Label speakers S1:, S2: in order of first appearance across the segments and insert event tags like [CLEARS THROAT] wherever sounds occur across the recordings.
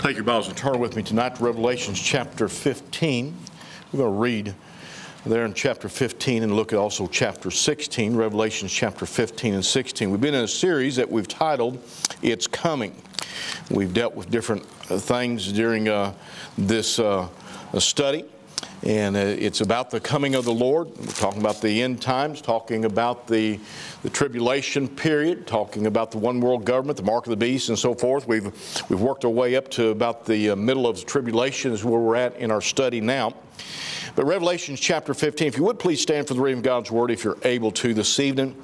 S1: Take your Bibles and turn with me tonight to Revelations chapter 15. We're going to read there in chapter 15 and look at also chapter 16, Revelations chapter 15 and 16. We've been in a series that we've titled It's Coming. We've dealt with different uh, things during uh, this uh, study and uh, it's about the coming of the Lord. We're talking about the end times, talking about the, the tribulation period, talking about the one world government, the mark of the beast, and so forth. We've, we've worked our way up to about the uh, middle of the tribulation, is where we're at in our study now. But Revelation chapter 15, if you would please stand for the reading of God's word if you're able to this evening.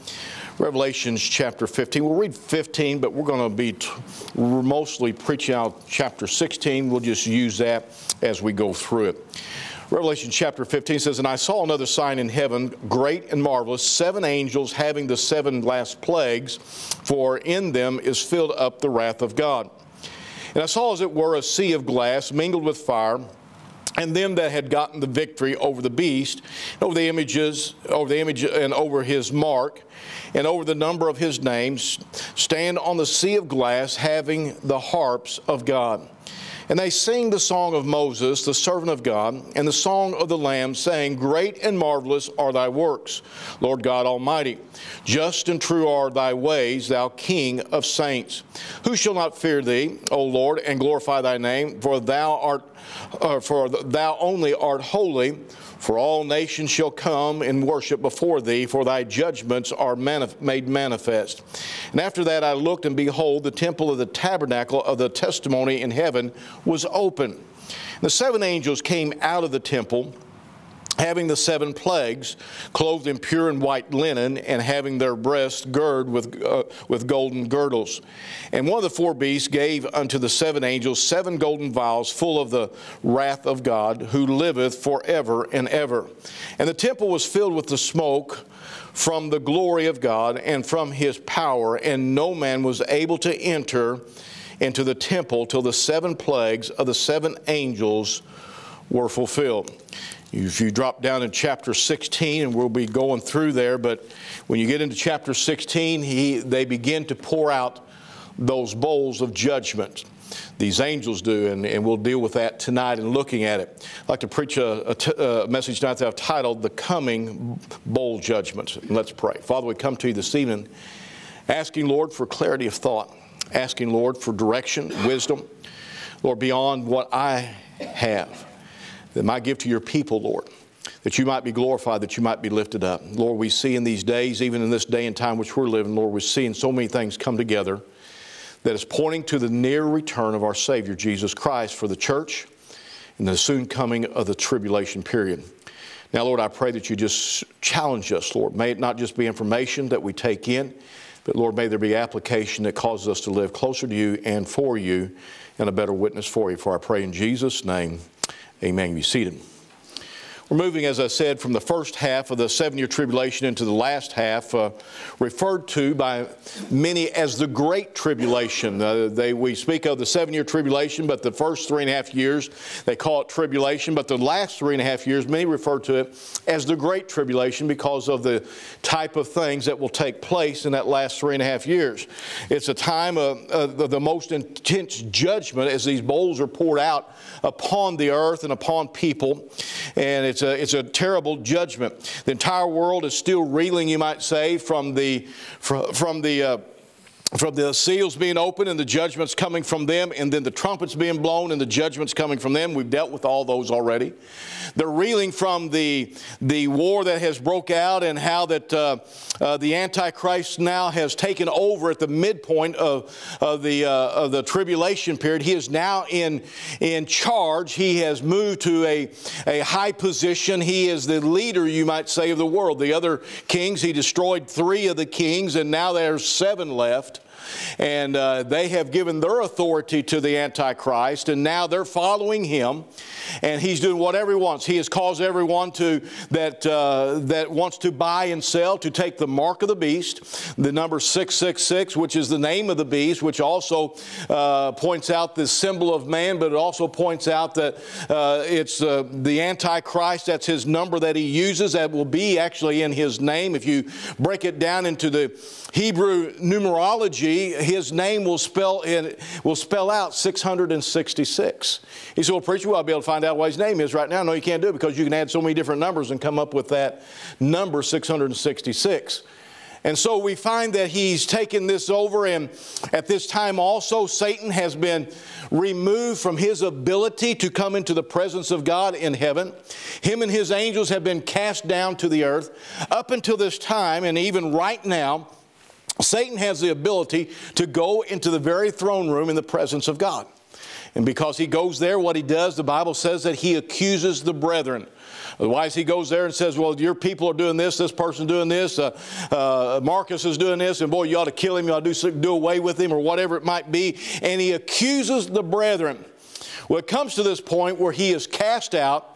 S1: Revelations chapter 15. We'll read 15, but we're going to be t- mostly preaching out chapter 16. We'll just use that as we go through it. Revelation chapter 15 says, And I saw another sign in heaven, great and marvelous, seven angels having the seven last plagues, for in them is filled up the wrath of God. And I saw as it were a sea of glass mingled with fire and them that had gotten the victory over the beast, over the images, over the image and over his mark, and over the number of his names, stand on the sea of glass, having the harps of God. And they sing the song of Moses, the servant of God, and the song of the Lamb, saying, Great and marvelous are thy works, Lord God Almighty. Just and true are thy ways, thou King of saints. Who shall not fear thee, O Lord, and glorify thy name? For thou art, uh, for thou only art holy. For all nations shall come and worship before thee, for thy judgments are manif- made manifest. And after that I looked, and behold, the temple of the tabernacle of the testimony in heaven was open. And The seven angels came out of the temple having the seven plagues, clothed in pure and white linen, and having their breasts girded with, uh, with golden girdles. And one of the four beasts gave unto the seven angels seven golden vials full of the wrath of God, who liveth forever and ever. And the temple was filled with the smoke from the glory of God and from his power, and no man was able to enter into the temple till the seven plagues of the seven angels were fulfilled. If you drop down in chapter 16, and we'll be going through there, but when you get into chapter 16, he, they begin to pour out those bowls of judgment. These angels do, and, and we'll deal with that tonight and looking at it. I'd like to preach a, a, t- a message tonight that I've titled The Coming Bowl Judgment. And let's pray. Father, we come to you this evening asking, Lord, for clarity of thought, asking, Lord, for direction, wisdom, Lord, beyond what I have that might give to your people, Lord, that you might be glorified, that you might be lifted up. Lord, we see in these days, even in this day and time which we're living, Lord, we're seeing so many things come together that is pointing to the near return of our Savior, Jesus Christ, for the church and the soon coming of the tribulation period. Now, Lord, I pray that you just challenge us, Lord. May it not just be information that we take in, but Lord, may there be application that causes us to live closer to you and for you and a better witness for you. For I pray in Jesus' name. Amen. Be seated. We're moving, as I said, from the first half of the seven year tribulation into the last half, uh, referred to by many as the Great Tribulation. Uh, they, we speak of the seven year tribulation, but the first three and a half years they call it tribulation, but the last three and a half years many refer to it as the Great Tribulation because of the type of things that will take place in that last three and a half years. It's a time of, of the most intense judgment as these bowls are poured out upon the earth and upon people. And it's a, it's a terrible judgment. The entire world is still reeling, you might say, from the, from, the uh, from the seals being opened and the judgments coming from them, and then the trumpets being blown and the judgments coming from them. We've dealt with all those already. They're reeling from the, the war that has broke out and how that uh, uh, the Antichrist now has taken over at the midpoint of, of, the, uh, of the tribulation period. He is now in, in charge. He has moved to a, a high position. He is the leader, you might say, of the world. The other kings, he destroyed three of the kings, and now there's seven left and uh, they have given their authority to the Antichrist, and now they're following him, and he's doing whatever he wants. He has caused everyone to that uh, that wants to buy and sell to take the mark of the beast, the number six six six, which is the name of the beast, which also uh, points out the symbol of man, but it also points out that uh, it's uh, the Antichrist. That's his number that he uses. That will be actually in his name. If you break it down into the Hebrew numerology his name will spell, in, will spell out 666. He said, Well, preacher, well, I'll be able to find out what his name is right now. No, you can't do it because you can add so many different numbers and come up with that number 666. And so we find that he's taken this over, and at this time also, Satan has been removed from his ability to come into the presence of God in heaven. Him and his angels have been cast down to the earth. Up until this time, and even right now, Satan has the ability to go into the very throne room in the presence of God. And because he goes there, what he does, the Bible says that he accuses the brethren. Otherwise, he goes there and says, Well, your people are doing this, this person's doing this, uh, uh, Marcus is doing this, and boy, you ought to kill him, you ought to do, do away with him, or whatever it might be. And he accuses the brethren. Well, it comes to this point where he is cast out.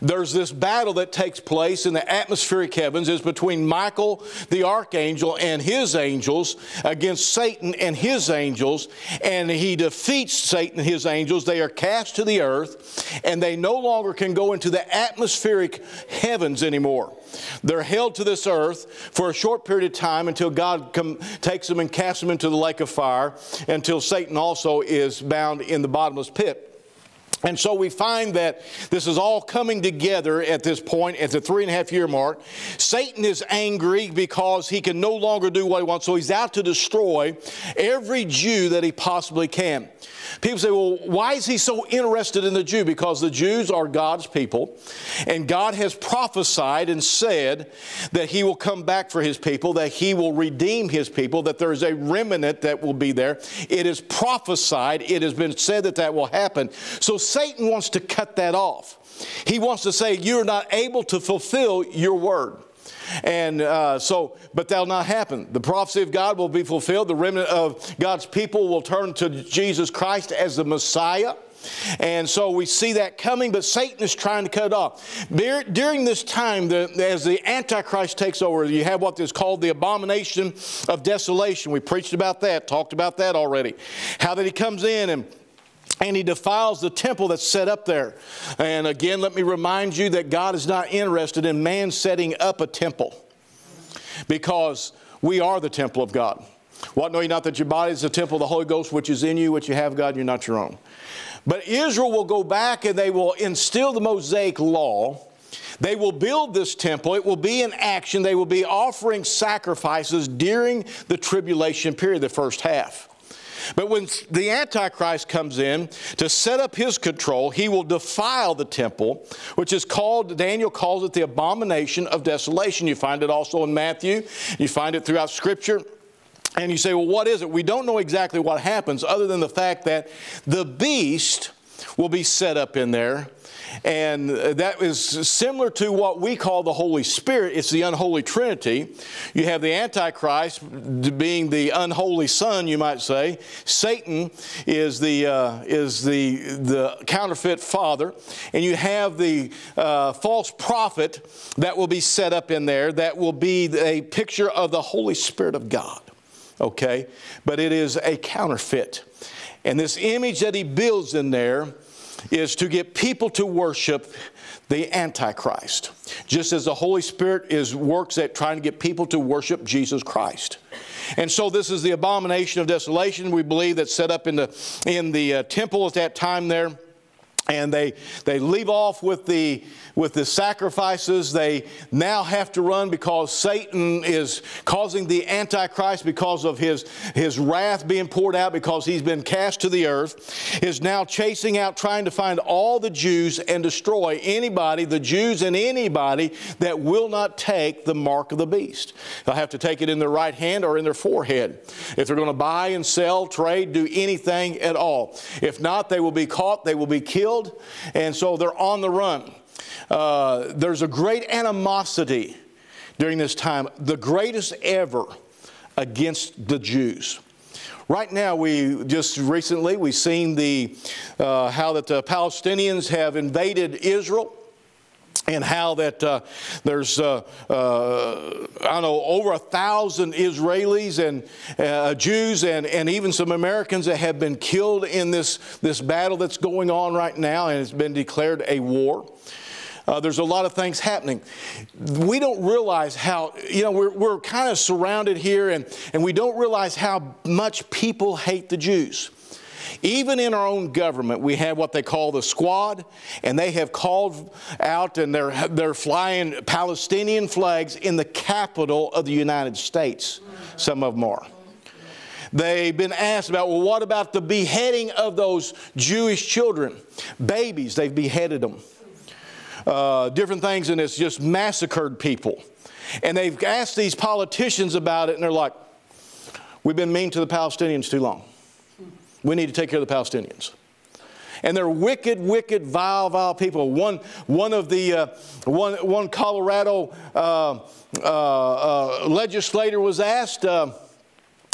S1: There's this battle that takes place in the atmospheric heavens. Is between Michael the archangel and his angels against Satan and his angels and he defeats Satan and his angels. They are cast to the earth and they no longer can go into the atmospheric heavens anymore. They're held to this earth for a short period of time until God come, takes them and casts them into the lake of fire until Satan also is bound in the bottomless pit and so we find that this is all coming together at this point, at the three and a half year mark. Satan is angry because he can no longer do what he wants, so he's out to destroy every Jew that he possibly can. People say, well, why is he so interested in the Jew? Because the Jews are God's people, and God has prophesied and said that he will come back for his people, that he will redeem his people, that there is a remnant that will be there. It is prophesied, it has been said that that will happen. So Satan wants to cut that off. He wants to say, You're not able to fulfill your word. And uh, so, but that'll not happen. The prophecy of God will be fulfilled. The remnant of God's people will turn to Jesus Christ as the Messiah. And so we see that coming, but Satan is trying to cut it off. During this time, the, as the Antichrist takes over, you have what is called the abomination of desolation. We preached about that, talked about that already. How that he comes in and and he defiles the temple that's set up there. And again, let me remind you that God is not interested in man setting up a temple because we are the temple of God. What know you not that your body is the temple of the Holy Ghost, which is in you, which you have God, you're not your own. But Israel will go back and they will instill the Mosaic law. They will build this temple. It will be in action. They will be offering sacrifices during the tribulation period, the first half. But when the Antichrist comes in to set up his control, he will defile the temple, which is called, Daniel calls it the abomination of desolation. You find it also in Matthew, you find it throughout Scripture. And you say, well, what is it? We don't know exactly what happens other than the fact that the beast will be set up in there and that is similar to what we call the Holy Spirit. It's the unholy Trinity. You have the Antichrist being the unholy Son, you might say. Satan is the, uh, is the, the counterfeit father. And you have the uh, false prophet that will be set up in there that will be a picture of the Holy Spirit of God. Okay? But it is a counterfeit. And this image that he builds in there is to get people to worship the Antichrist, just as the Holy Spirit is works at trying to get people to worship Jesus Christ. And so this is the abomination of desolation. We believe that's set up in the in the uh, temple at that time there and they, they leave off with the, with the sacrifices. They now have to run because Satan is causing the Antichrist, because of his, his wrath being poured out, because he's been cast to the earth, is now chasing out, trying to find all the Jews and destroy anybody, the Jews and anybody that will not take the mark of the beast. They'll have to take it in their right hand or in their forehead. If they're going to buy and sell, trade, do anything at all. If not, they will be caught, they will be killed killed, and so they're on the run. Uh, there's a great animosity during this time, the greatest ever against the Jews. Right now, we just recently we've seen the uh, how that the Palestinians have invaded Israel and how that uh, there's uh, uh, I don't know over a thousand Israelis and uh, Jews and, and even some Americans that have been killed in this this battle that's going on right now and it's been declared a war. Uh, there's a lot of things happening. We don't realize how, you know, we're, we're kind of surrounded here and, and we don't realize how much people hate the Jews. Even in our own government, we have what they call the squad, and they have called out and they're, they're flying Palestinian flags in the capital of the United States. Some of them are. They've been asked about, well, what about the beheading of those Jewish children? Babies, they've beheaded them. Uh, different things, and it's just massacred people. And they've asked these politicians about it, and they're like, we've been mean to the Palestinians too long. We need to take care of the Palestinians. And they're wicked, wicked, vile, vile people. One, one of the, uh, one, one Colorado uh, uh, uh legislator was asked, uh,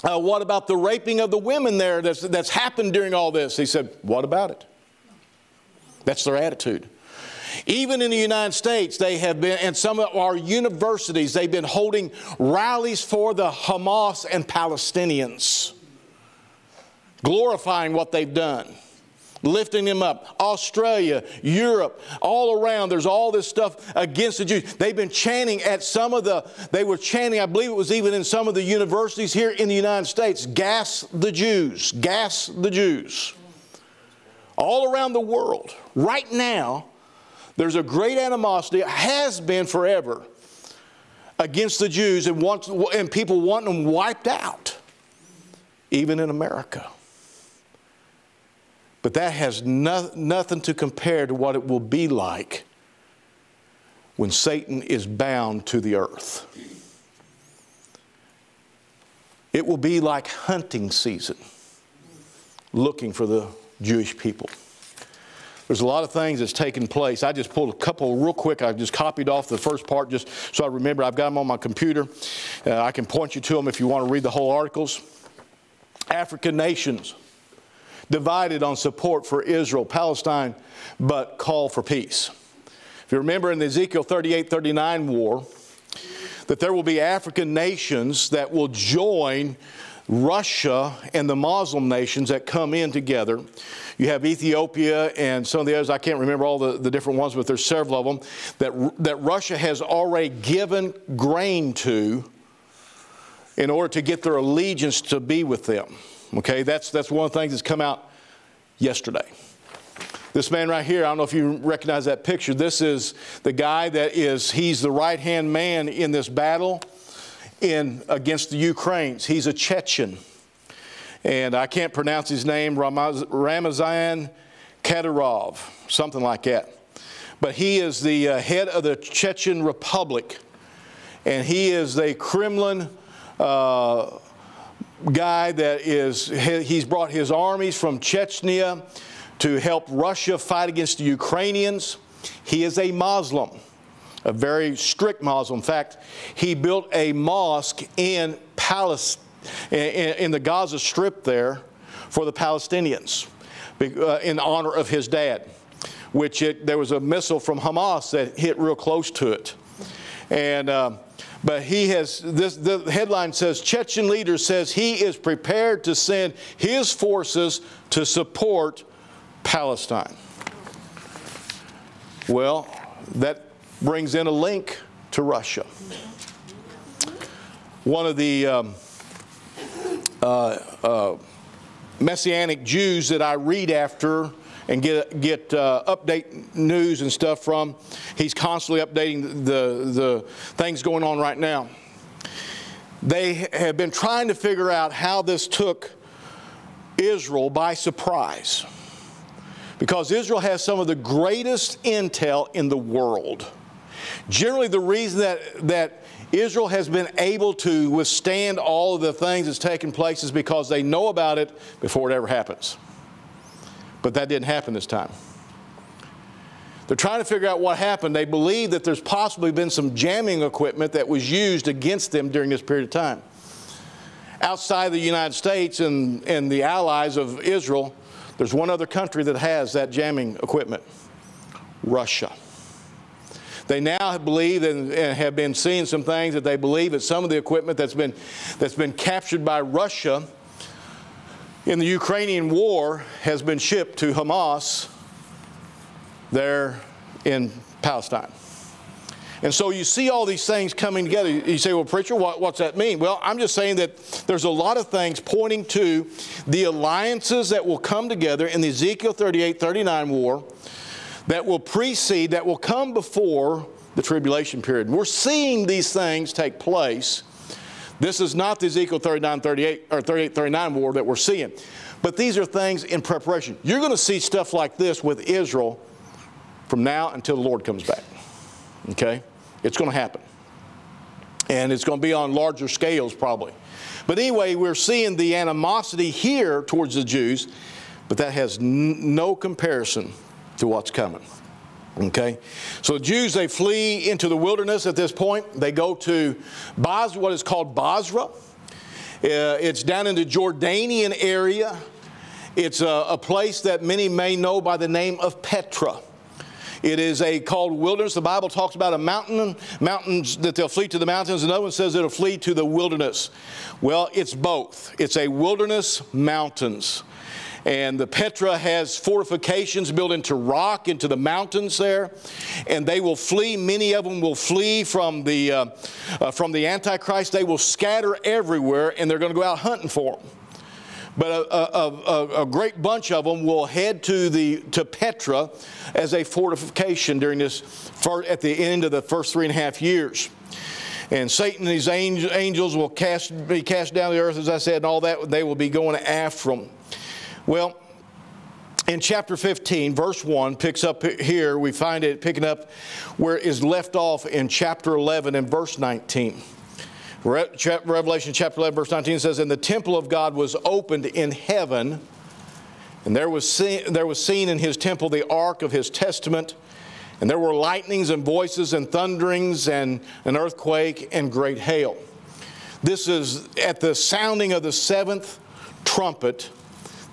S1: uh, what about the raping of the women there that's, that's happened during all this? He said, What about it? That's their attitude. Even in the United States, they have been, and some of our universities, they've been holding rallies for the Hamas and Palestinians, glorifying what they've done lifting them up. Australia, Europe, all around, there's all this stuff against the Jews. They've been chanting at some of the, they were chanting, I believe it was even in some of the universities here in the United States, gas the Jews, gas the Jews. All around the world, right now, there's a great animosity, has been forever, against the Jews and, want, and people want them wiped out, even in America. But that has no, nothing to compare to what it will be like when Satan is bound to the earth. It will be like hunting season looking for the Jewish people. There's a lot of things that's taken place. I just pulled a couple real quick. I just copied off the first part just so I remember. I've got them on my computer. Uh, I can point you to them if you want to read the whole articles. African nations divided on support for Israel, Palestine, but call for peace. If you remember in the Ezekiel 38 39 war, that there will be African nations that will join Russia and the Muslim nations that come in together. You have Ethiopia and some of the others, I can't remember all the, the different ones, but there's several of them that, that Russia has already given grain to in order to get their allegiance to be with them. Okay, that's, that's one of the things that's come out yesterday. This man right here, I don't know if you recognize that picture. This is the guy that is, he's the right hand man in this battle in, against the Ukrainians. He's a Chechen. And I can't pronounce his name, Ramazan Kadyrov, something like that. But he is the uh, head of the Chechen Republic. And he is the Kremlin uh, guy that is, he's brought his armies from Chechnya to help Russia fight against the Ukrainians. He is a Muslim, a very strict Muslim. In fact, he built a mosque in Palestine, in the Gaza Strip there for the Palestinians uh, in honor of his dad, which it, there was a missile from Hamas that hit real close to it. And um, but he has, this, the headline says Chechen leader says he is prepared to send his forces to support Palestine. Well, that brings in a link to Russia. One of the um, uh, uh, Messianic Jews that I read after and get, get uh, update news and stuff from. He's constantly updating the, the things going on right now. They have been trying to figure out how this took Israel by surprise. Because Israel has some of the greatest intel in the world. Generally, the reason that, that Israel has been able to withstand all of the things that's taken place is because they know about it before it ever happens. But that didn't happen this time. They're trying to figure out what happened. They believe that there's possibly been some jamming equipment that was used against them during this period of time. Outside the United States and, and the allies of Israel, there's one other country that has that jamming equipment Russia. They now believe and have been seeing some things that they believe that some of the equipment that's been, that's been captured by Russia in the Ukrainian war has been shipped to Hamas there in Palestine. And so you see all these things coming together. You say, well, preacher, what, what's that mean? Well, I'm just saying that there's a lot of things pointing to the alliances that will come together in the Ezekiel 38 39 war that will precede, that will come before the tribulation period. We're seeing these things take place. This is not the Ezekiel 39 38 or 38 39 war that we're seeing. But these are things in preparation. You're going to see stuff like this with Israel from now until the Lord comes back. Okay? It's going to happen. And it's going to be on larger scales, probably. But anyway, we're seeing the animosity here towards the Jews, but that has n- no comparison to what's coming. Okay? So the Jews, they flee into the wilderness at this point. They go to Bas, what is called Bozrah. Uh, it's down in the Jordanian area. It's a, a place that many may know by the name of Petra. It is a called wilderness. The Bible talks about a mountain, mountains that they'll flee to the mountains. Another one says it'll flee to the wilderness. Well, it's both. It's a wilderness mountains. And the Petra has fortifications built into rock, into the mountains there. And they will flee. Many of them will flee from the, uh, uh, from the Antichrist. They will scatter everywhere, and they're going to go out hunting for them. But a, a, a, a, great bunch of them will head to, the, to Petra as a fortification during this, at the end of the first three and a half years. And Satan and his angels will cast, be cast down the earth, as I said, and all that. They will be going after them. Well, in chapter 15, verse 1 picks up here, we find it picking up where it is left off in chapter 11 and verse 19. Revelation chapter 11, verse 19 says, And the temple of God was opened in heaven, and there was, there was seen in his temple the ark of his testament, and there were lightnings and voices and thunderings and an earthquake and great hail. This is at the sounding of the seventh trumpet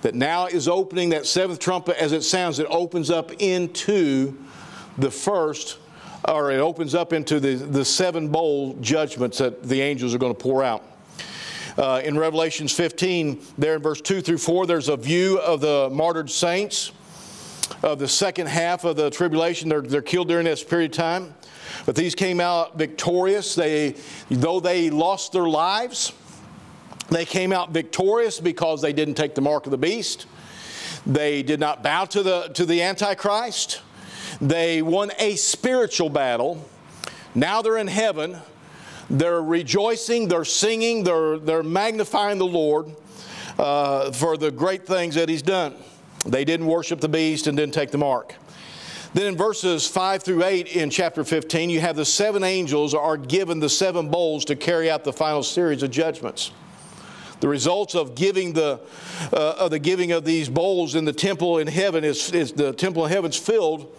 S1: that now is opening that seventh trumpet as it sounds, it opens up into the first or it opens up into the, the seven bowl judgments that the angels are going to pour out. Uh, in Revelations 15, there in verse 2 through 4, there's a view of the martyred saints of the second half of the tribulation. They're, they're killed during this period of time. But these came out victorious. They, though they lost their lives, they came out victorious because they didn't take the mark of the beast. They did not bow to the, to the Antichrist. They won a spiritual battle. Now they're in heaven. They're rejoicing, they're singing, they're, they're magnifying the Lord uh, for the great things that He's done. They didn't worship the beast and didn't take the mark. Then in verses 5 through 8 in chapter 15, you have the seven angels are given the seven bowls to carry out the final series of judgments. The results of giving the, uh, of the giving of these bowls in the temple in heaven is, is the temple in heaven's filled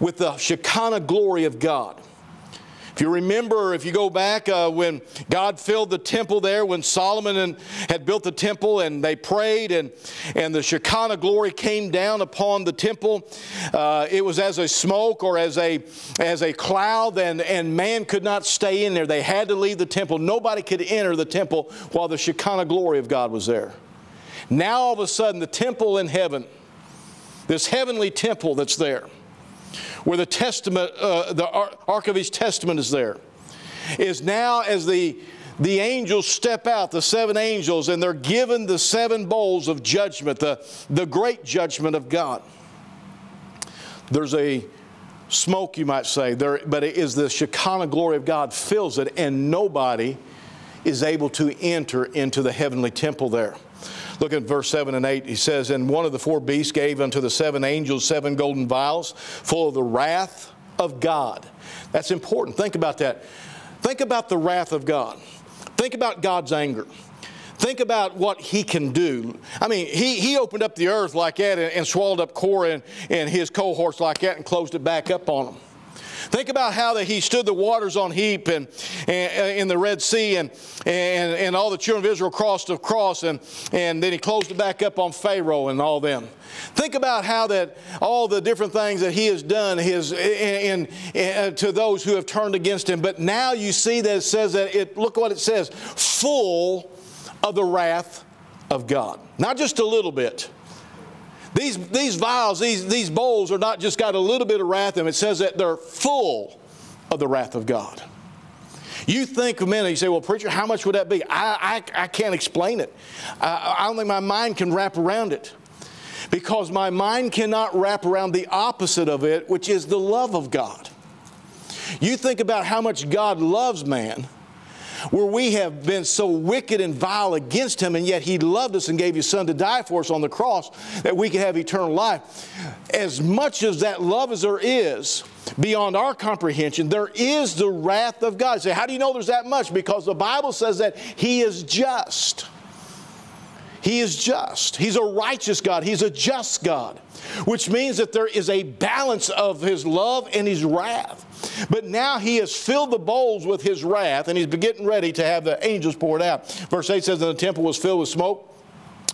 S1: with the Shekinah glory of God. If you remember, if you go back uh, when God filled the temple there, when Solomon and, had built the temple and they prayed and, and the Shekinah glory came down upon the temple, uh, it was as a smoke or as a, as a cloud, and, and man could not stay in there. They had to leave the temple. Nobody could enter the temple while the Shekinah glory of God was there. Now, all of a sudden, the temple in heaven, this heavenly temple that's there, where the testament, uh, the ark of his testament is there, is now as the the angels step out, the seven angels, and they're given the seven bowls of judgment, the, the great judgment of God. There's a smoke, you might say, there, but it is the Shekinah glory of God fills it, and nobody is able to enter into the heavenly temple there. Look at verse 7 and 8. He says, And one of the four beasts gave unto the seven angels seven golden vials full of the wrath of God. That's important. Think about that. Think about the wrath of God. Think about God's anger. Think about what he can do. I mean, he, he opened up the earth like that and, and swallowed up Korah and, and his cohorts like that and closed it back up on them. Think about how that he stood the waters on heap and, in the Red Sea and, and, and all the children of Israel crossed across and, and then he closed it back up on Pharaoh and all them. Think about how that all the different things that he has done his, in, in, to those who have turned against him. But now you see that it says that it, look what it says, full of the wrath of God. Not just a little bit. These, these vials, these, these bowls are not just got a little bit of wrath in them. It says that they're full of the wrath of God. You think a minute, you say, well, preacher, how much would that be? I, I, I can't explain it. I, I don't think my mind can wrap around it because my mind cannot wrap around the opposite of it, which is the love of God. You think about how much God loves man where we have been so wicked and vile against him, and yet he loved us and gave his son to die for us on the cross that we could have eternal life. As much as that love as there is beyond our comprehension, there is the wrath of God. You say, how do you know there's that much? Because the Bible says that he is just. He is just. He's a righteous God. He's a just God, which means that there is a balance of His love and His wrath. But now He has filled the bowls with His wrath and He's getting ready to have the angels poured out. Verse 8 says, And the temple was filled with smoke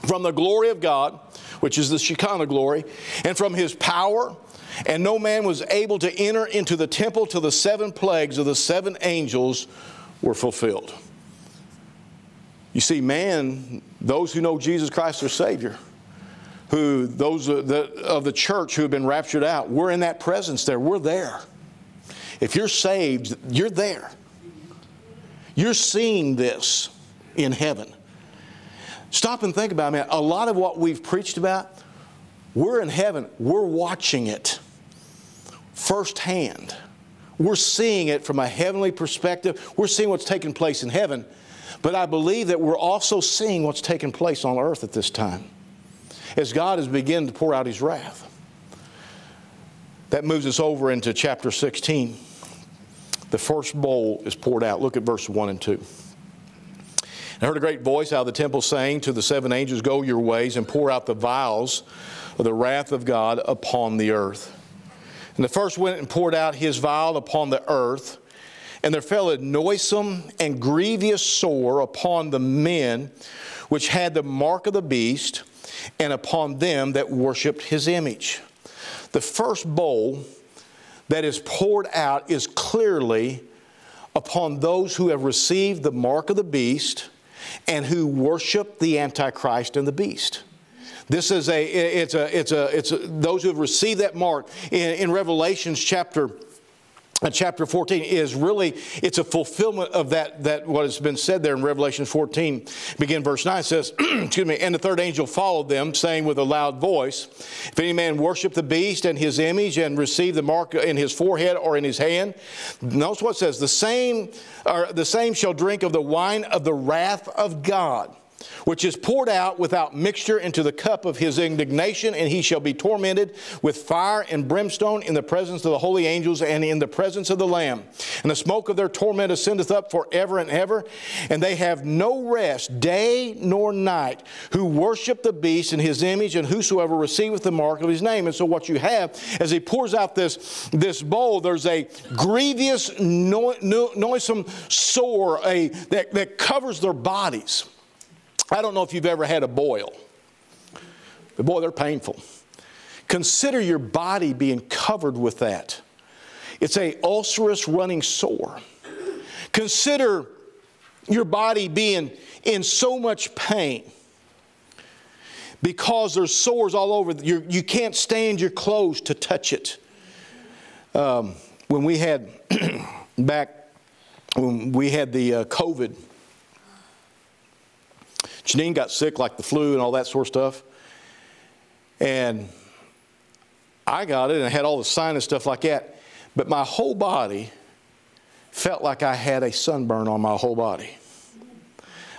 S1: from the glory of God, which is the Shekinah glory, and from His power. And no man was able to enter into the temple till the seven plagues of the seven angels were fulfilled. You see, man, those who know Jesus Christ their Savior, who those of the, of the church who have been raptured out, we're in that presence there. We're there. If you're saved, you're there. You're seeing this in heaven. Stop and think about it, man. A lot of what we've preached about, we're in heaven. We're watching it firsthand. We're seeing it from a heavenly perspective. We're seeing what's taking place in heaven. But I believe that we're also seeing what's taking place on earth at this time as God is beginning to pour out His wrath. That moves us over into chapter 16. The first bowl is poured out. Look at verse 1 and 2. I heard a great voice out of the temple saying to the seven angels, Go your ways and pour out the vials of the wrath of God upon the earth. And the first went and poured out his vial upon the earth. And there fell a noisome and grievous sore upon the men which had the mark of the beast, and upon them that worshipped his image. The first bowl that is poured out is clearly upon those who have received the mark of the beast and who worship the Antichrist and the beast. This is a, it's a, it's a, it's a, those who have received that mark in, in Revelations chapter chapter 14 is really it's a fulfillment of that that what has been said there in revelation 14 begin verse 9 says [CLEARS THROAT] excuse me and the third angel followed them saying with a loud voice if any man worship the beast and his image and receive the mark in his forehead or in his hand notice what it says the same or the same shall drink of the wine of the wrath of god which is poured out without mixture into the cup of his indignation, and he shall be tormented with fire and brimstone in the presence of the holy angels and in the presence of the Lamb. And the smoke of their torment ascendeth up forever and ever, and they have no rest day nor night who worship the beast in his image, and whosoever receiveth the mark of his name. And so, what you have as he pours out this, this bowl, there's a grievous, no, no, noisome sore a, that, that covers their bodies. I don't know if you've ever had a boil, but boy, they're painful. Consider your body being covered with that. It's a ulcerous running sore. Consider your body being in so much pain because there's sores all over. You're, you can not stand your clothes to touch it. Um, when we had [CLEARS THROAT] back when we had the uh, COVID Janine got sick like the flu and all that sort of stuff. And I got it and I had all the sinus stuff like that. But my whole body felt like I had a sunburn on my whole body.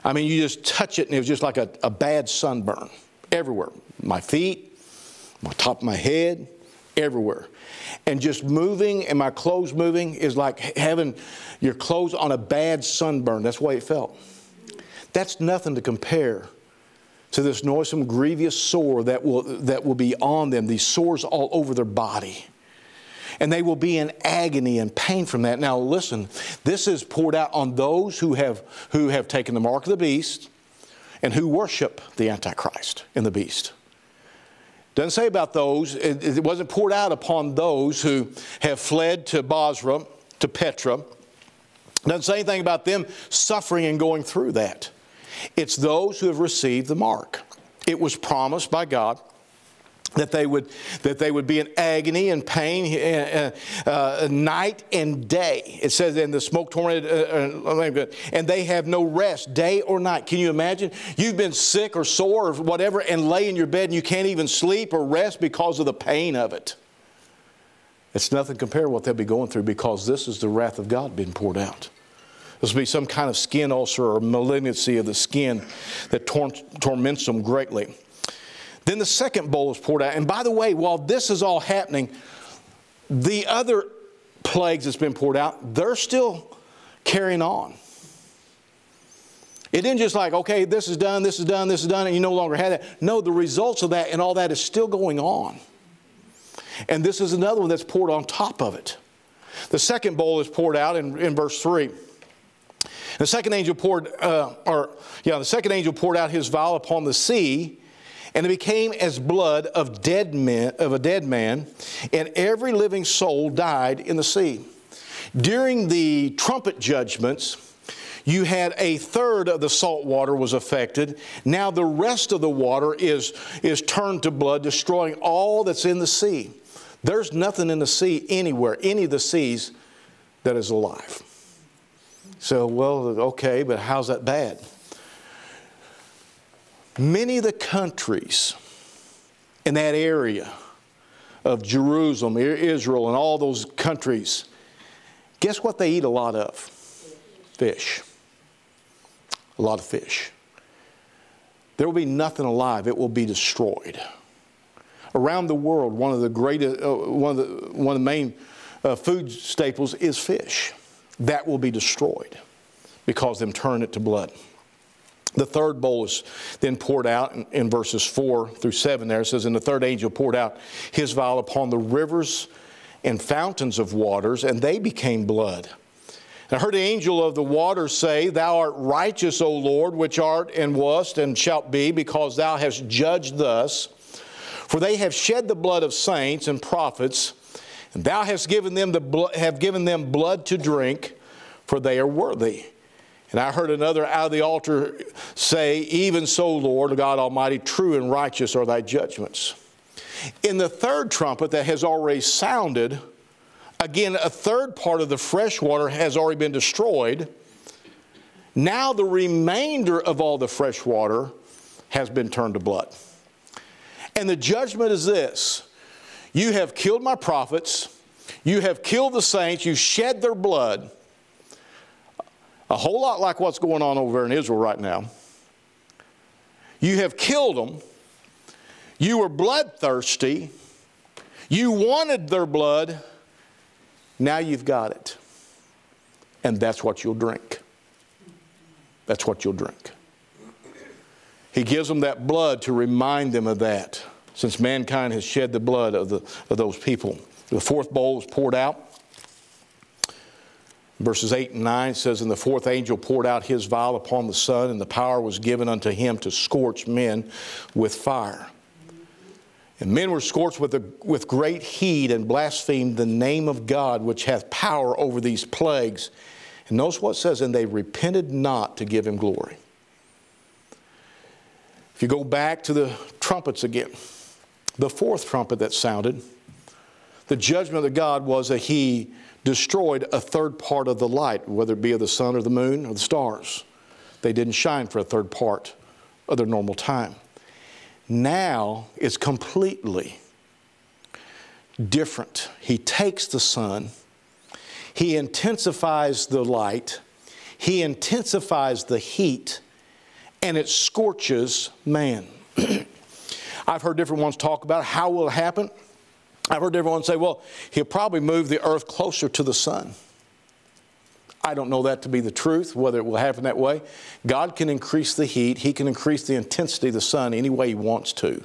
S1: I mean, you just touch it and it was just like a, a bad sunburn everywhere. My feet, my top of my head, everywhere. And just moving and my clothes moving is like having your clothes on a bad sunburn. That's the way it felt. That's nothing to compare to this noisome, grievous sore that will, that will be on them, these sores all over their body. And they will be in agony and pain from that. Now, listen, this is poured out on those who have, who have taken the mark of the beast and who worship the Antichrist and the beast. Doesn't say about those, it, it wasn't poured out upon those who have fled to Bozrah, to Petra. Doesn't say anything about them suffering and going through that. It's those who have received the mark. It was promised by God that they would that they would be in agony and pain uh, uh, night and day. It says in the smoke tormented, uh, uh, and they have no rest day or night. Can you imagine? You've been sick or sore or whatever, and lay in your bed and you can't even sleep or rest because of the pain of it. It's nothing compared to what they'll be going through because this is the wrath of God being poured out. This will be some kind of skin ulcer or malignancy of the skin that tor- torments them greatly. Then the second bowl is poured out. And by the way, while this is all happening, the other plagues that's been poured out, they're still carrying on. It didn't just like, okay, this is done, this is done, this is done, and you no longer have that. No, the results of that and all that is still going on. And this is another one that's poured on top of it. The second bowl is poured out in, in verse 3. The second angel poured, uh, or yeah, the second angel poured out his vial upon the sea, and it became as blood of dead men of a dead man, and every living soul died in the sea. During the trumpet judgments, you had a third of the salt water was affected. Now the rest of the water is, is turned to blood, destroying all that's in the sea. There's nothing in the sea anywhere, any of the seas, that is alive. So, well, okay, but how's that bad? Many of the countries in that area of Jerusalem, Israel, and all those countries, guess what they eat a lot of? Fish. A lot of fish. There will be nothing alive, it will be destroyed. Around the world, one of the greatest, uh, one, of the, one of the main uh, food staples is fish. That will be destroyed because them turn it to blood. The third bowl is then poured out in, in, verses 4 through 7 there. It says, And the third angel poured out his vial upon the rivers and fountains of waters, and they became blood. And I heard the angel of the waters say, Thou art righteous, O Lord, which art and wast and shalt be, because thou hast judged thus. For they have shed the blood of saints and prophets, thou hast given them the blo- have given them blood to drink, for they are worthy. And I heard another out of the altar say, Even so, Lord God Almighty, true and righteous are thy judgments. In the third trumpet that has already sounded, again, a third part of the fresh water has already been destroyed. Now the remainder of all the fresh water has been turned to blood. And the judgment is this You have killed my prophets, you have killed the saints, you shed their blood a whole lot like what's going on over there in Israel right now. You have killed them. You were bloodthirsty. You wanted their blood. Now you've got it. And that's what you'll drink. That's what you'll drink. He gives them that blood to remind them of that, since mankind has shed the blood of, the, of those people. The fourth bowl is poured out. Verses 8 and 9 says, And the fourth angel poured out his vial upon the sun, and the power was given unto him to scorch men with fire. And men were scorched with, a, with great heat and blasphemed the name of God, which hath power over these plagues. And notice what it says, And they repented not to give him glory. If you go back to the trumpets again, the fourth trumpet that sounded, the judgment of God was that he destroyed a third part of the light, whether it be of the sun or the moon or the stars. They didn't shine for a third part of their normal time. Now it's completely different. He takes the sun, he intensifies the light, he intensifies the heat, and it scorches man. I've heard different ones talk about how will it happen. I've heard everyone say, well, he'll probably move the earth closer to the sun. I don't know that to be the truth, whether it will happen that way. God can increase the heat, He can increase the intensity of the sun any way He wants to.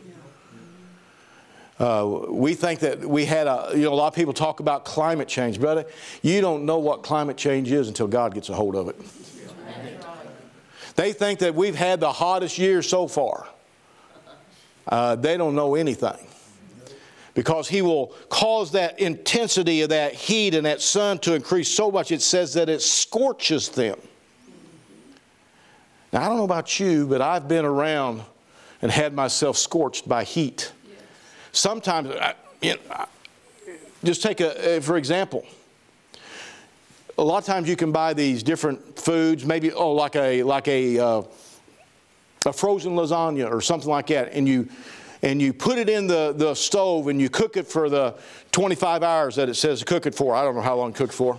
S1: Uh, we think that we had a, you know, a lot of people talk about climate change, brother. You don't know what climate change is until God gets a hold of it. They think that we've had the hottest year so far. Uh, they don't know anything because he will cause that intensity of that heat and that sun to increase so much it says that it scorches them. Now, I don't know about you, but I've been around and had myself scorched by heat. sometimes, you know, just take a, for example, a lot of times you can buy these different foods, maybe oh like a like a uh, a frozen lasagna or something like that, and you and you put it in the, the stove and you cook it for the 25 hours that it says to cook it for. I don't know how long it cooked for.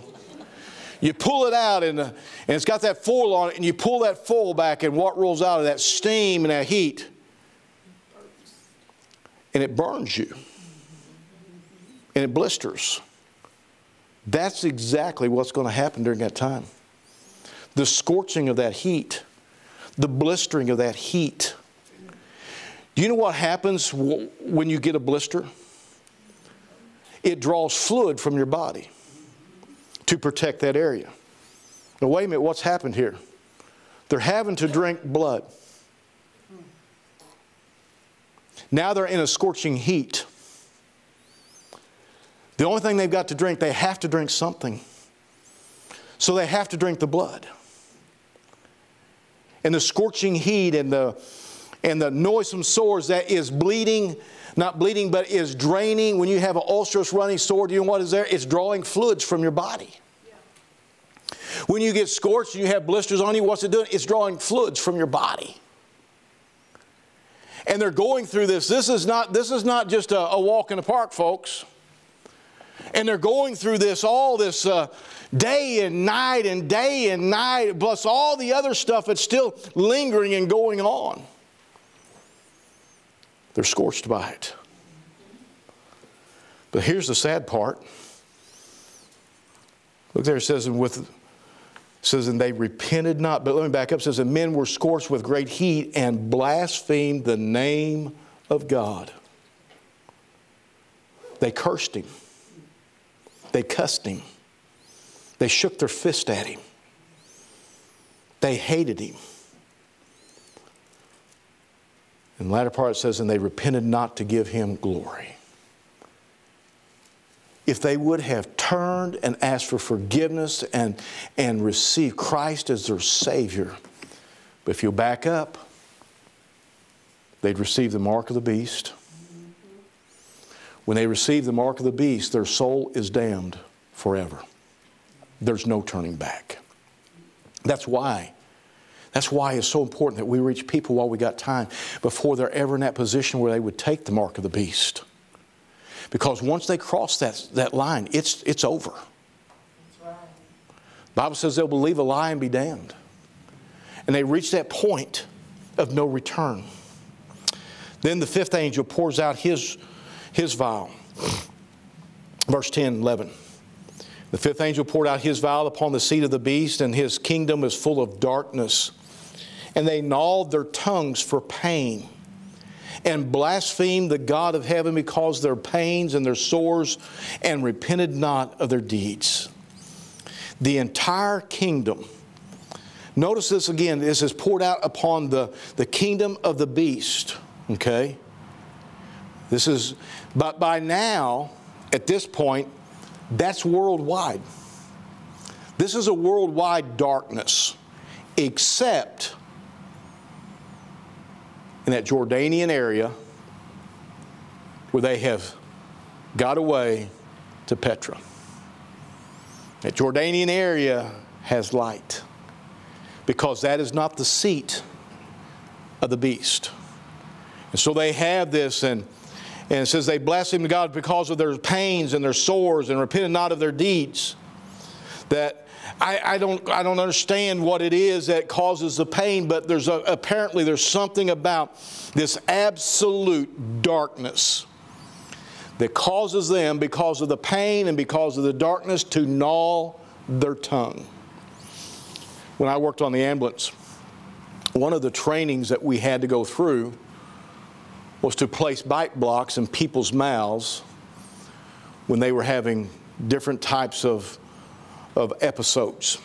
S1: You pull it out and, and it's got that foil on it, and you pull that foil back, and what rolls out of that steam and that heat? And it burns you. And it blisters. That's exactly what's going to happen during that time. The scorching of that heat, the blistering of that heat. Do you know what happens when you get a blister? It draws fluid from your body to protect that area. Now, wait a minute, what's happened here? They're having to drink blood. Now they're in a scorching heat. The only thing they've got to drink, they have to drink something. So they have to drink the blood. And the scorching heat and the, and the noisome sores that is bleeding, not bleeding, but is draining. When you have an ulcerous running sore, do you know what is there? It's drawing fluids from your body. When you get scorched and you have blisters on you, what's it doing? It's drawing fluids from your body. And they're going through this. This is not, this is not just a, a walk in the park, folks. And they're going through this, all this uh, day and night and day and night, plus all the other stuff that's still lingering and going on. They're scorched by it. But here's the sad part. Look there, it says, and with says, and they repented not. But let me back up. It says, and men were scorched with great heat and blasphemed the name of God. They cursed him. They cussed him. They shook their fist at him. They hated him. In the latter part, says, and they repented not to give him glory. If they would have turned and asked for forgiveness and, and received Christ as their Savior, but if you back up, they'd receive the mark of the beast. When they receive the mark of the beast, their soul is damned forever. There's no turning back. That's why that's why it's so important that we reach people while we got time before they're ever in that position where they would take the mark of the beast. Because once they cross that, that line, it's, it's over. Bible says they'll believe a lie and be damned. And they reach that point of no return. Then the fifth angel pours out his, his vial. Verse 10 11. The fifth angel poured out his vial upon the seat of the beast, and his kingdom is full of darkness and they gnawed their tongues for pain and blasphemed the God of heaven because their pains and their sores and repented not of their deeds. The entire kingdom. Notice this again. This is poured out upon the, the kingdom of the beast. Okay? This is, but by now, at this point, that's worldwide. This is a worldwide darkness, except in that Jordanian area where they have got away to Petra. That Jordanian area has light because that is not the seat of the beast. And so they have this, and, and it says they blasphemed God because of their pains and their sores and repented not of their deeds. That I, I, don't, I don't understand what it is that causes the pain, but there's a, apparently there's something about this absolute darkness that causes them, because of the pain and because of the darkness, to gnaw their tongue. When I worked on the ambulance, one of the trainings that we had to go through was to place bite blocks in people's mouths when they were having different types of of episodes.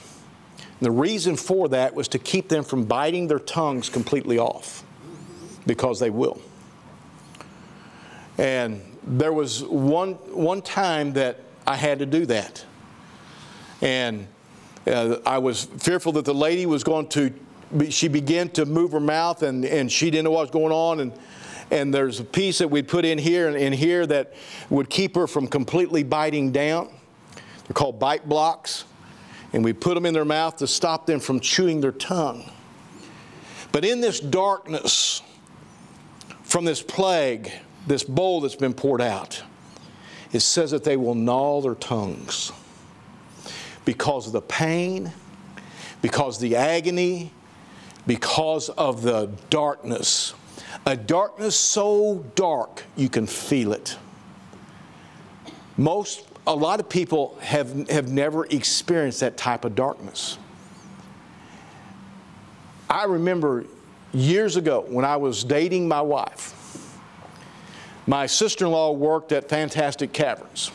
S1: And the reason for that was to keep them from biting their tongues completely off, because they will. And there was one, one time that I had to do that. And uh, I was fearful that the lady was going to, she began to move her mouth and, and she didn't know what was going on. And, and there's a piece that we'd put in here and in here that would keep her from completely biting down. They're called bite blocks. And we put them in their mouth to stop them from chewing their tongue. But in this darkness, from this plague, this bowl that's been poured out, it says that they will gnaw their tongues because of the pain, because of the agony, because of the darkness. A darkness so dark you can feel it. Most, a lot of people have, have never experienced that type of darkness. I remember years ago when I was dating my wife, my sister in law worked at Fantastic Caverns.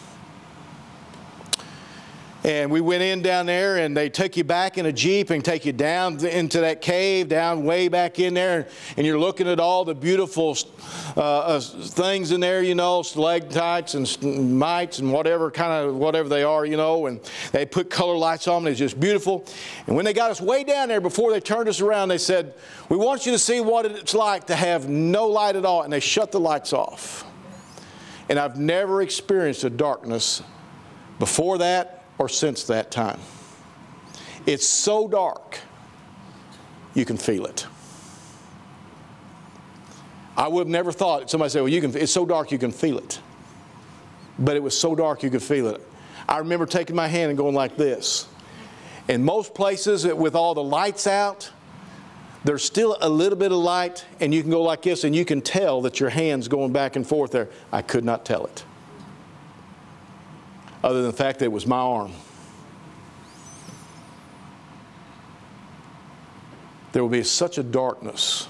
S1: And we went in down there, and they took you back in a Jeep and take you down into that cave, down way back in there. And you're looking at all the beautiful uh, uh, things in there, you know, stalactites and mites and whatever kind of whatever they are, you know. And they put color lights on them. It's just beautiful. And when they got us way down there, before they turned us around, they said, We want you to see what it's like to have no light at all. And they shut the lights off. And I've never experienced a darkness before that or since that time. It's so dark, you can feel it. I would have never thought, somebody said, well, you can, it's so dark you can feel it. But it was so dark you could feel it. I remember taking my hand and going like this. In most places, with all the lights out, there's still a little bit of light, and you can go like this, and you can tell that your hand's going back and forth there. I could not tell it other than the fact that it was my arm. There will be such a darkness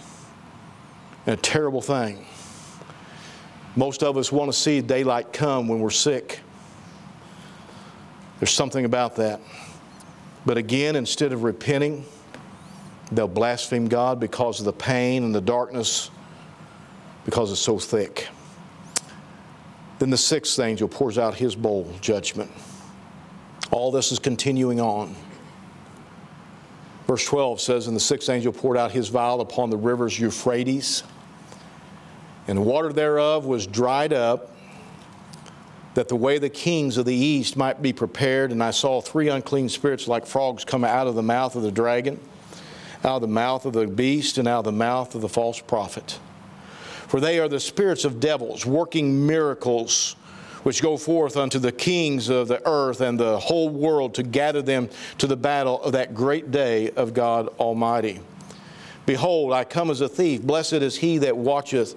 S1: and a terrible thing. Most of us want to see daylight come when we're sick. There's something about that. But again, instead of repenting, they'll blaspheme God because of the pain and the darkness, because it's so thick. Then the sixth angel pours out his bowl judgment. All this is continuing on. Verse 12 says, And the sixth angel poured out his vial upon the rivers Euphrates, and the water thereof was dried up, that the way the kings of the east might be prepared. And I saw three unclean spirits like frogs come out of the mouth of the dragon, out of the mouth of the beast, and out of the mouth of the false prophet. For they are the spirits of devils, working miracles, which go forth unto the kings of the earth and the whole world to gather them to the battle of that great day of God Almighty. Behold, I come as a thief. Blessed is he that watcheth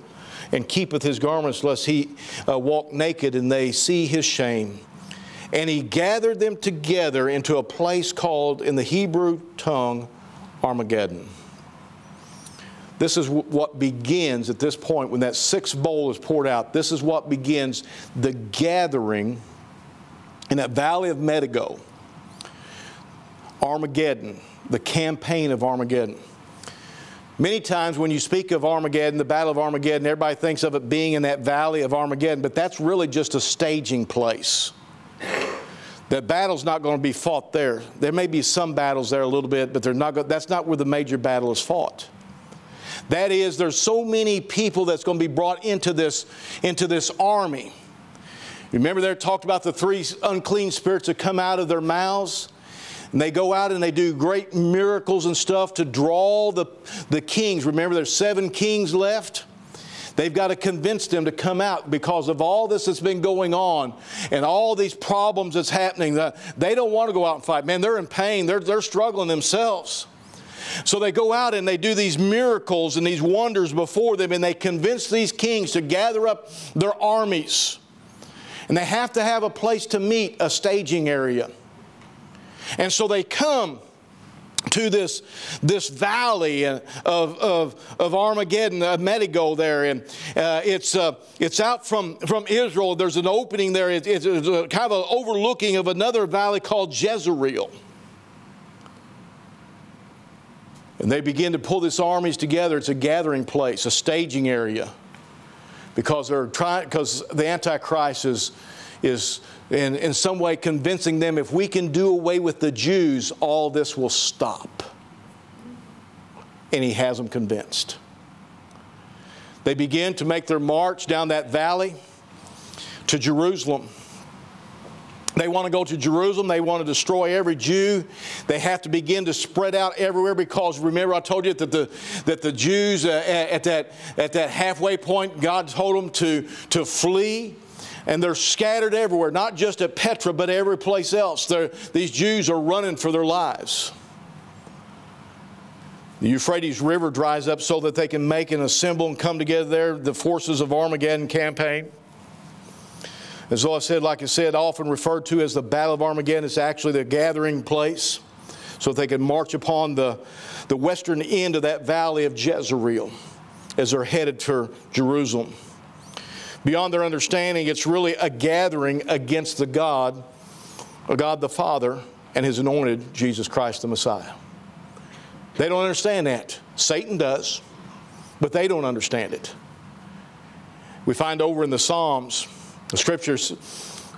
S1: and keepeth his garments, lest he uh, walk naked and they see his shame. And he gathered them together into a place called in the Hebrew tongue Armageddon. This is what begins at this point when that sixth bowl is poured out. This is what begins the gathering in that valley of Megiddo, Armageddon, the campaign of Armageddon. Many times when you speak of Armageddon, the Battle of Armageddon, everybody thinks of it being in that valley of Armageddon, but that's really just a staging place. The battle's not going to be fought there. There may be some battles there a little bit, but they're not, that's not where the major battle is fought. That is, there's so many people that's going to be brought into this, into this army. Remember, there talked about the three unclean spirits that come out of their mouths? And they go out and they do great miracles and stuff to draw the, the kings. Remember, there's seven kings left. They've got to convince them to come out because of all this that's been going on and all these problems that's happening. They don't want to go out and fight. Man, they're in pain. They're, they're struggling themselves. So they go out and they do these miracles and these wonders before them, and they convince these kings to gather up their armies. And they have to have a place to meet, a staging area. And so they come to this, this valley of, of, of Armageddon, of Megiddo there. And uh, it's, uh, it's out from, from Israel. There's an opening there. It, it's a, kind of an overlooking of another valley called Jezreel. And they begin to pull these armies together. It's a gathering place, a staging area. Because they're trying, because the Antichrist is, is in, in some way convincing them if we can do away with the Jews, all this will stop. And he has them convinced. they begin to make their march down that valley to Jerusalem. They want to go to Jerusalem. They want to destroy every Jew. They have to begin to spread out everywhere because remember I told you that the, that the Jews uh, at, that, at that halfway point, God told them to, to flee. And they're scattered everywhere, not just at Petra, but every place else. They're, these Jews are running for their lives. The Euphrates River dries up so that they can make and assemble and come together there, the forces of Armageddon campaign. As I said, like I said, often referred to as the Battle of Armageddon, it's actually the gathering place so they can march upon the, the western end of that valley of Jezreel as they're headed for Jerusalem. Beyond their understanding, it's really a gathering against the God, God the Father, and His anointed Jesus Christ the Messiah. They don't understand that. Satan does, but they don't understand it. We find over in the Psalms, the scriptures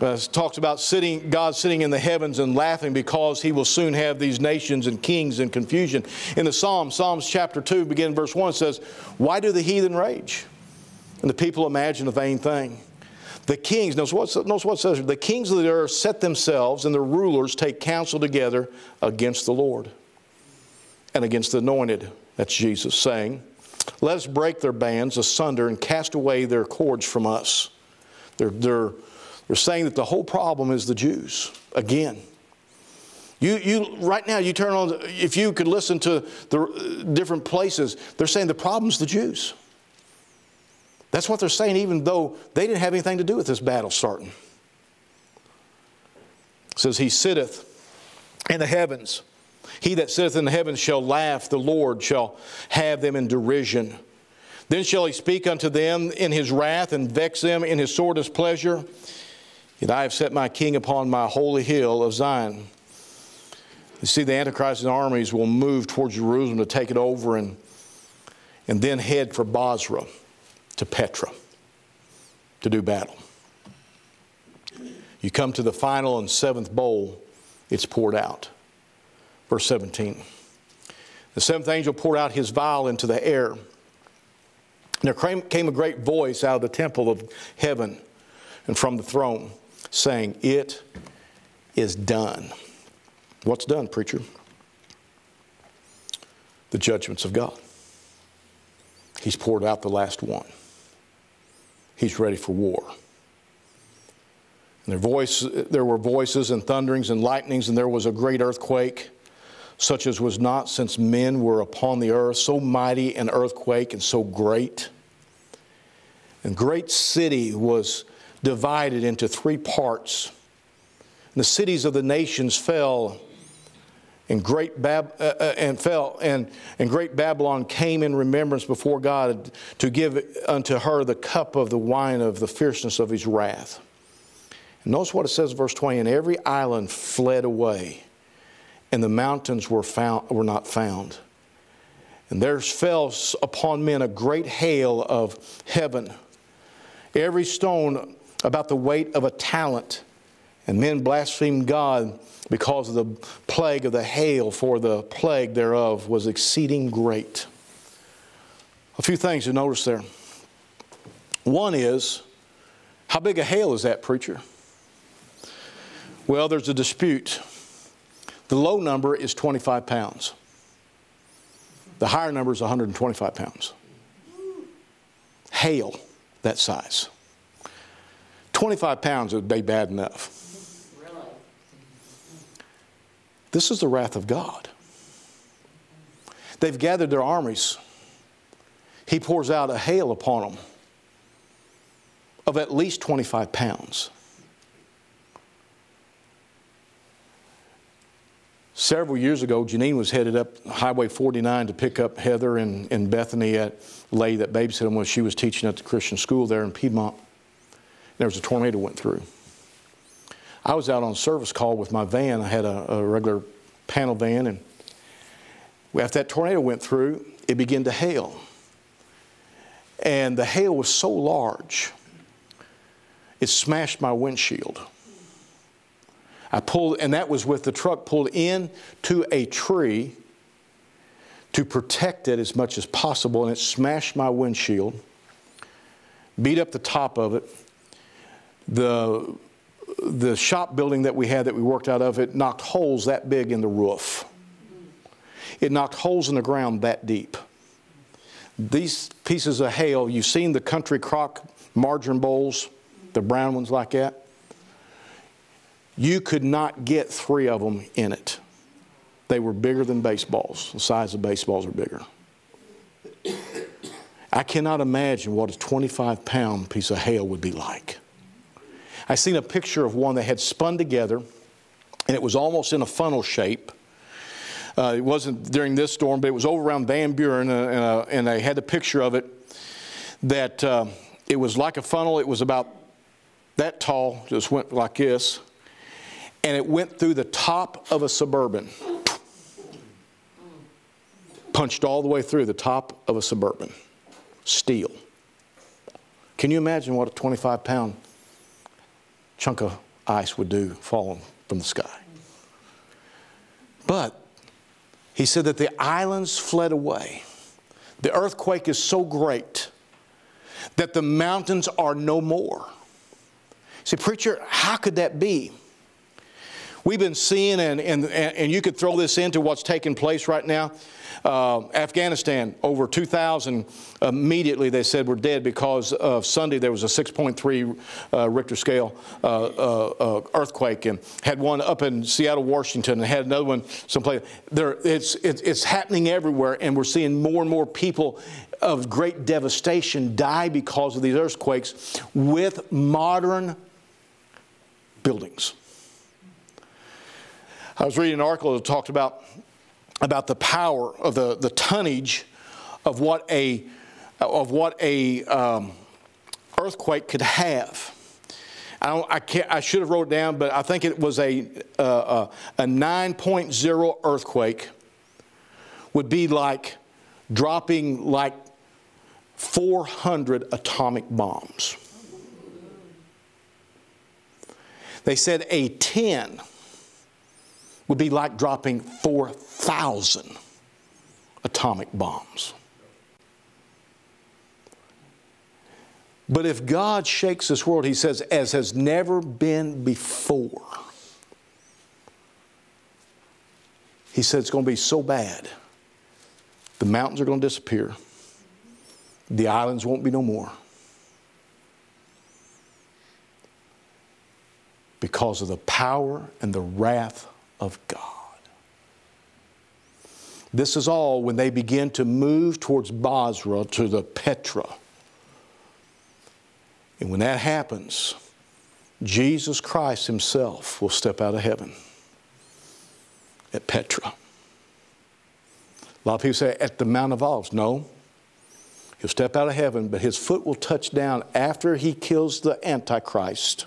S1: uh, talks about sitting, God sitting in the heavens and laughing because he will soon have these nations and kings in confusion. In the Psalms, Psalms chapter 2, beginning verse 1 says, Why do the heathen rage? And the people imagine a vain thing. The kings, notice what, notice what says, the kings of the earth set themselves and the rulers take counsel together against the Lord and against the anointed. That's Jesus saying, Let us break their bands asunder and cast away their cords from us. They're, they're, they're saying that the whole problem is the Jews again. You, you, right now, you turn on, if you could listen to the uh, different places, they're saying the problem's the Jews. That's what they're saying, even though they didn't have anything to do with this battle starting. It says, He sitteth in the heavens. He that sitteth in the heavens shall laugh, the Lord shall have them in derision. Then shall he speak unto them in his wrath and vex them in his sore displeasure. Yet I have set my king upon my holy hill of Zion. You see, the Antichrist's armies will move towards Jerusalem to take it over and, and then head for Bozrah to Petra to do battle. You come to the final and seventh bowl, it's poured out. Verse 17. The seventh angel poured out his vial into the air there came a great voice out of the temple of heaven and from the throne saying, It is done. What's done, preacher? The judgments of God. He's poured out the last one. He's ready for war. And there, voice, there were voices and thunderings and lightnings, and there was a great earthquake such as was not since men were upon the earth, so mighty an earthquake and so great. And great city was divided into three parts. And the cities of the nations fell, and great Bab- uh, uh, and fell, and, and great Babylon came in remembrance before God to give unto her the cup of the wine of the fierceness of his wrath. And notice what it says, verse 20, and every island fled away and the mountains were, found, were not found. And there fell upon men a great hail of heaven, every stone about the weight of a talent. And men blasphemed God because of the plague of the hail, for the plague thereof was exceeding great. A few things to notice there. One is, how big a hail is that, preacher? Well, there's a dispute. The low number is 25 pounds. The higher number is 125 pounds. Hail that size. 25 pounds would be bad enough. This is the wrath of God. They've gathered their armies. He pours out a hail upon them of at least 25 pounds. Several years ago, Janine was headed up Highway 49 to pick up Heather and, and Bethany at Lay that babysat them when she was teaching at the Christian school there in Piedmont. There was a tornado went through. I was out on service call with my van. I had a, a regular panel van, and after that tornado went through, it began to hail. And the hail was so large, it smashed my windshield. I pulled, and that was with the truck pulled in to a tree to protect it as much as possible, and it smashed my windshield. beat up the top of it. The, the shop building that we had that we worked out of, it knocked holes that big in the roof. It knocked holes in the ground that deep. These pieces of hail, you've seen the country crock margarine bowls, the brown ones like that. You could not get three of them in it. They were bigger than baseballs. The size of baseballs are bigger. I cannot imagine what a 25 pound piece of hail would be like. I seen a picture of one that had spun together and it was almost in a funnel shape. Uh, it wasn't during this storm, but it was over around Van Buren, uh, and, uh, and I had a picture of it that uh, it was like a funnel. It was about that tall, just went like this, and it went through the top of a suburban punched all the way through the top of a Suburban. Steel. Can you imagine what a 25 pound chunk of ice would do falling from the sky? But he said that the islands fled away. The earthquake is so great that the mountains are no more. See, preacher, how could that be? We've been seeing, and, and, and you could throw this into what's taking place right now. Uh, Afghanistan, over 2,000 immediately they said were dead because of Sunday there was a 6.3 uh, Richter scale uh, uh, uh, earthquake and had one up in Seattle, Washington, and had another one someplace. There, it's, it's, it's happening everywhere, and we're seeing more and more people of great devastation die because of these earthquakes with modern buildings. I was reading an article that talked about, about the power of the, the tonnage of what a, of what a um, earthquake could have. I, I, I should have wrote it down, but I think it was a, uh, a 9.0 earthquake would be like dropping like 400 atomic bombs. They said a 10 would be like dropping 4,000 atomic bombs. But if God shakes this world, he says, as has never been before, he said it's going to be so bad. The mountains are going to disappear, the islands won't be no more. Because of the power and the wrath of God. This is all when they begin to move towards Bozrah to the Petra. And when that happens, Jesus Christ Himself will step out of heaven at Petra. A lot of people say at the Mount of Olives. No. He'll step out of heaven, but his foot will touch down after he kills the Antichrist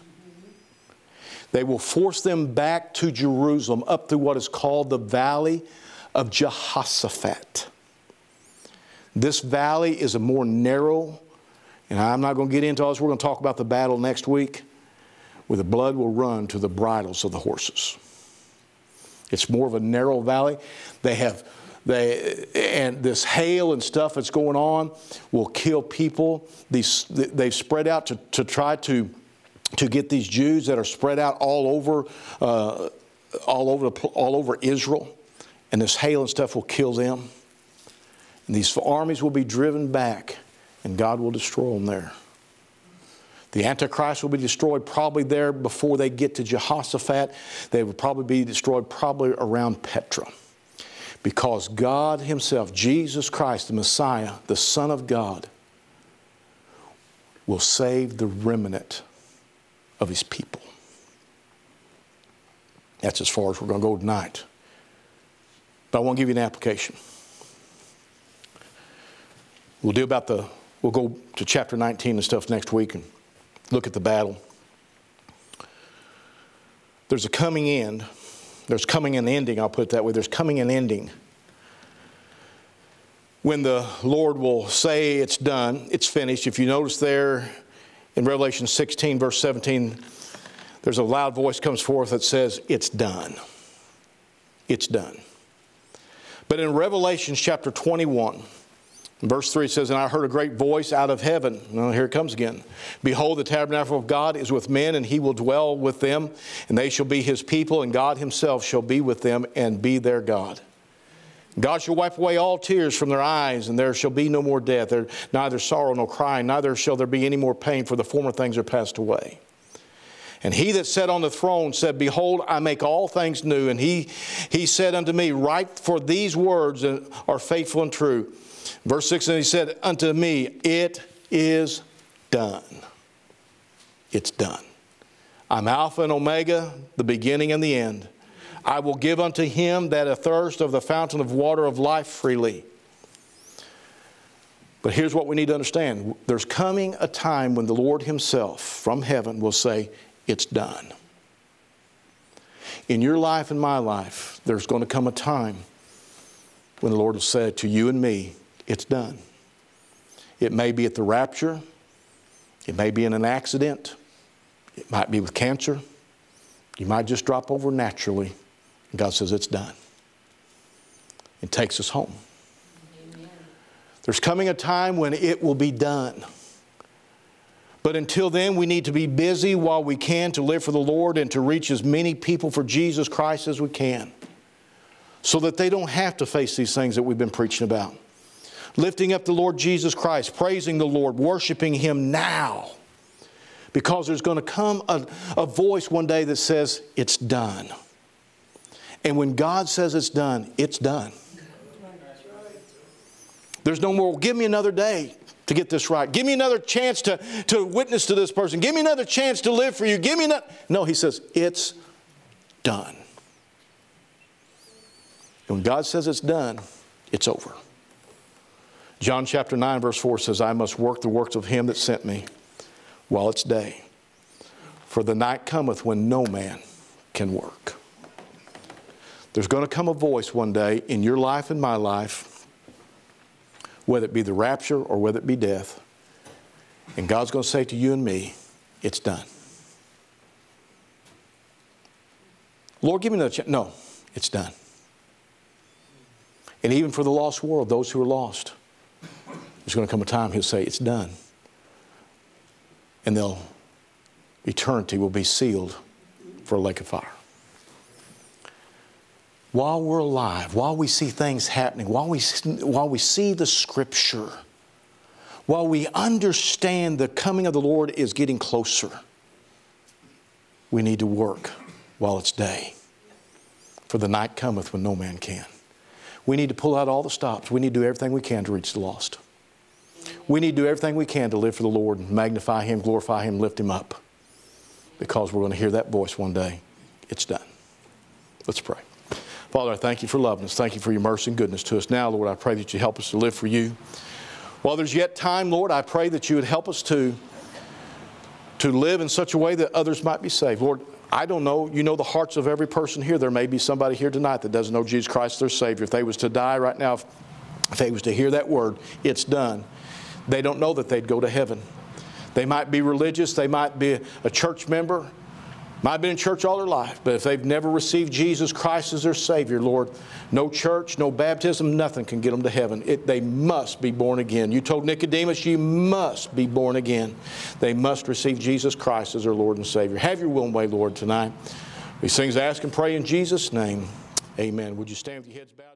S1: they will force them back to Jerusalem up through what is called the Valley of Jehoshaphat. This valley is a more narrow, and I'm not going to get into all this. We're going to talk about the battle next week, where the blood will run to the bridles of the horses. It's more of a narrow valley. They have they and this hail and stuff that's going on will kill people. These they've spread out to, to try to to get these Jews that are spread out all over, uh, all over, all over Israel, and this hail and stuff will kill them. And these armies will be driven back, and God will destroy them there. The Antichrist will be destroyed probably there before they get to Jehoshaphat. They will probably be destroyed probably around Petra. Because God Himself, Jesus Christ, the Messiah, the Son of God, will save the remnant of his people. That's as far as we're going to go tonight. But I want to give you an application. We'll do about the, we'll go to chapter 19 and stuff next week and look at the battle. There's a coming end. There's coming an ending, I'll put it that way. There's coming an ending when the Lord will say it's done, it's finished. If you notice there, in Revelation 16, verse 17, there's a loud voice comes forth that says, It's done. It's done. But in Revelation chapter 21, Verse 3 says, And I heard a great voice out of heaven. Well, here it comes again. Behold, the tabernacle of God is with men, and he will dwell with them, and they shall be his people, and God himself shall be with them and be their God. God shall wipe away all tears from their eyes, and there shall be no more death, there, neither sorrow nor crying, neither shall there be any more pain, for the former things are passed away. And he that sat on the throne said, Behold, I make all things new. And he, he said unto me, Write, for these words are faithful and true. Verse 6 And he said unto me, It is done. It's done. I'm Alpha and Omega, the beginning and the end. I will give unto him that athirst of the fountain of water of life freely. But here's what we need to understand there's coming a time when the Lord Himself from heaven will say, It's done. In your life and my life, there's going to come a time when the Lord will say to you and me, it's done. It may be at the rapture, it may be in an accident, it might be with cancer, you might just drop over naturally. And God says, It's done. It takes us home. Amen. There's coming a time when it will be done. But until then, we need to be busy while we can to live for the Lord and to reach as many people for Jesus Christ as we can so that they don't have to face these things that we've been preaching about lifting up the Lord Jesus Christ, praising the Lord, worshiping Him now. Because there's going to come a, a voice one day that says, It's done. And when God says it's done, it's done. There's no more, give me another day to get this right. Give me another chance to, to witness to this person. Give me another chance to live for you. Give me another. No, he says, it's done. And when God says it's done, it's over. John chapter 9, verse 4 says, I must work the works of him that sent me while it's day. For the night cometh when no man can work. There's going to come a voice one day in your life and my life, whether it be the rapture or whether it be death, and God's going to say to you and me, It's done. Lord, give me another chance. No, it's done. And even for the lost world, those who are lost, there's going to come a time he'll say, It's done. And they'll, eternity will be sealed for a lake of fire. While we're alive, while we see things happening, while we, while we see the scripture, while we understand the coming of the Lord is getting closer, we need to work while it's day. For the night cometh when no man can. We need to pull out all the stops. We need to do everything we can to reach the lost. We need to do everything we can to live for the Lord magnify Him, glorify Him, lift Him up. Because we're going to hear that voice one day. It's done. Let's pray. Father, I thank you for loving us. Thank you for your mercy and goodness to us. Now, Lord, I pray that you help us to live for you. While there's yet time, Lord, I pray that you would help us to, to live in such a way that others might be saved. Lord, I don't know. You know the hearts of every person here. There may be somebody here tonight that doesn't know Jesus Christ their Savior. If they was to die right now, if, if they was to hear that word, it's done they don't know that they'd go to heaven. They might be religious, they might be a church member, might have been in church all their life, but if they've never received Jesus Christ as their Savior, Lord, no church, no baptism, nothing can get them to heaven. It, they must be born again. You told Nicodemus, you must be born again. They must receive Jesus Christ as their Lord and Savior. Have your will and way, Lord, tonight. These things I ask and pray in Jesus' name. Amen. Would you stand with your heads bowed?